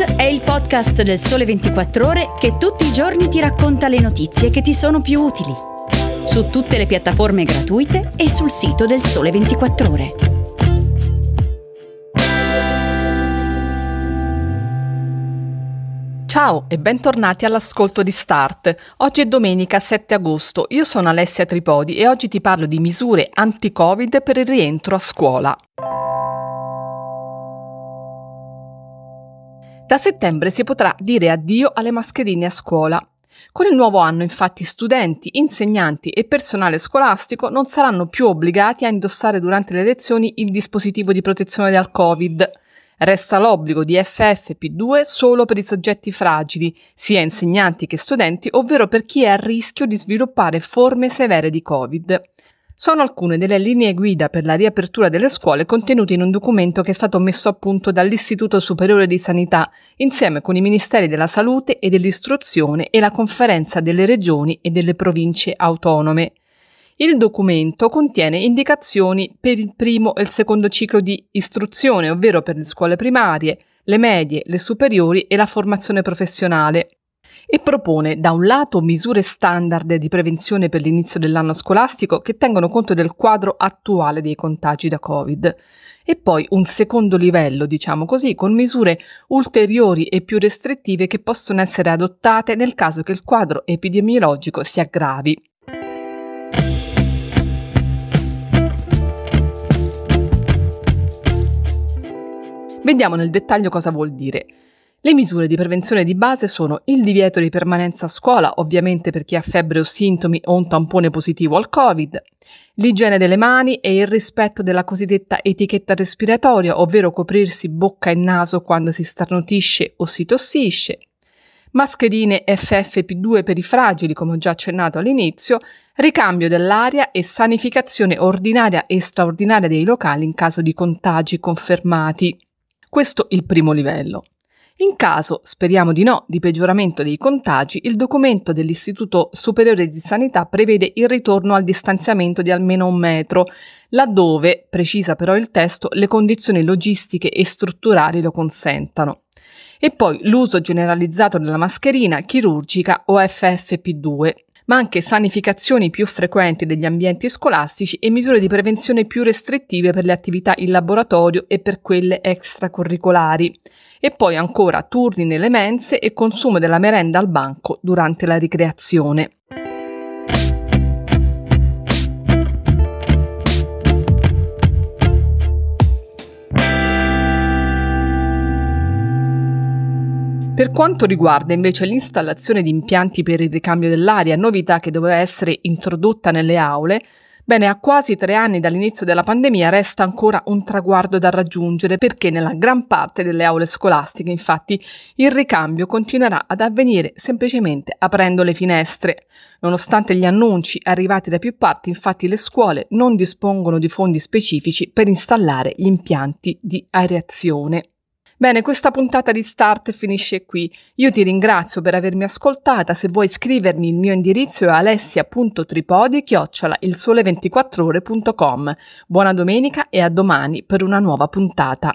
È il podcast del Sole 24 Ore che tutti i giorni ti racconta le notizie che ti sono più utili. Su tutte le piattaforme gratuite e sul sito del Sole 24 Ore. Ciao e bentornati all'ascolto di Start. Oggi è domenica 7 agosto, io sono Alessia Tripodi e oggi ti parlo di misure anti-Covid per il rientro a scuola. Da settembre si potrà dire addio alle mascherine a scuola. Con il nuovo anno, infatti, studenti, insegnanti e personale scolastico non saranno più obbligati a indossare durante le lezioni il dispositivo di protezione dal Covid. Resta l'obbligo di FFP2 solo per i soggetti fragili, sia insegnanti che studenti, ovvero per chi è a rischio di sviluppare forme severe di Covid sono alcune delle linee guida per la riapertura delle scuole contenute in un documento che è stato messo a punto dall'Istituto Superiore di Sanità insieme con i Ministeri della Salute e dell'Istruzione e la Conferenza delle Regioni e delle Province Autonome. Il documento contiene indicazioni per il primo e il secondo ciclo di istruzione, ovvero per le scuole primarie, le medie, le superiori e la formazione professionale e propone da un lato misure standard di prevenzione per l'inizio dell'anno scolastico che tengono conto del quadro attuale dei contagi da Covid e poi un secondo livello, diciamo così, con misure ulteriori e più restrittive che possono essere adottate nel caso che il quadro epidemiologico si aggravi. Vediamo nel dettaglio cosa vuol dire. Le misure di prevenzione di base sono il divieto di permanenza a scuola, ovviamente per chi ha febbre o sintomi o un tampone positivo al Covid, l'igiene delle mani e il rispetto della cosiddetta etichetta respiratoria, ovvero coprirsi bocca e naso quando si starnutisce o si tossisce, mascherine FFP2 per i fragili, come ho già accennato all'inizio, ricambio dell'aria e sanificazione ordinaria e straordinaria dei locali in caso di contagi confermati. Questo il primo livello. In caso, speriamo di no, di peggioramento dei contagi, il documento dell'Istituto Superiore di Sanità prevede il ritorno al distanziamento di almeno un metro, laddove, precisa però il testo, le condizioni logistiche e strutturali lo consentano. E poi l'uso generalizzato della mascherina chirurgica o FFP2, ma anche sanificazioni più frequenti degli ambienti scolastici e misure di prevenzione più restrittive per le attività in laboratorio e per quelle extracurricolari e poi ancora turni nelle mense e consumo della merenda al banco durante la ricreazione. Per quanto riguarda invece l'installazione di impianti per il ricambio dell'aria, novità che doveva essere introdotta nelle aule, Bene, a quasi tre anni dall'inizio della pandemia resta ancora un traguardo da raggiungere perché nella gran parte delle aule scolastiche, infatti, il ricambio continuerà ad avvenire semplicemente aprendo le finestre. Nonostante gli annunci arrivati da più parti, infatti le scuole non dispongono di fondi specifici per installare gli impianti di areazione. Bene, questa puntata di Start finisce qui. Io ti ringrazio per avermi ascoltata. Se vuoi scrivermi, il mio indirizzo è alessia.tripodi chiocciola il sole24ore.com. Buona domenica e a domani per una nuova puntata.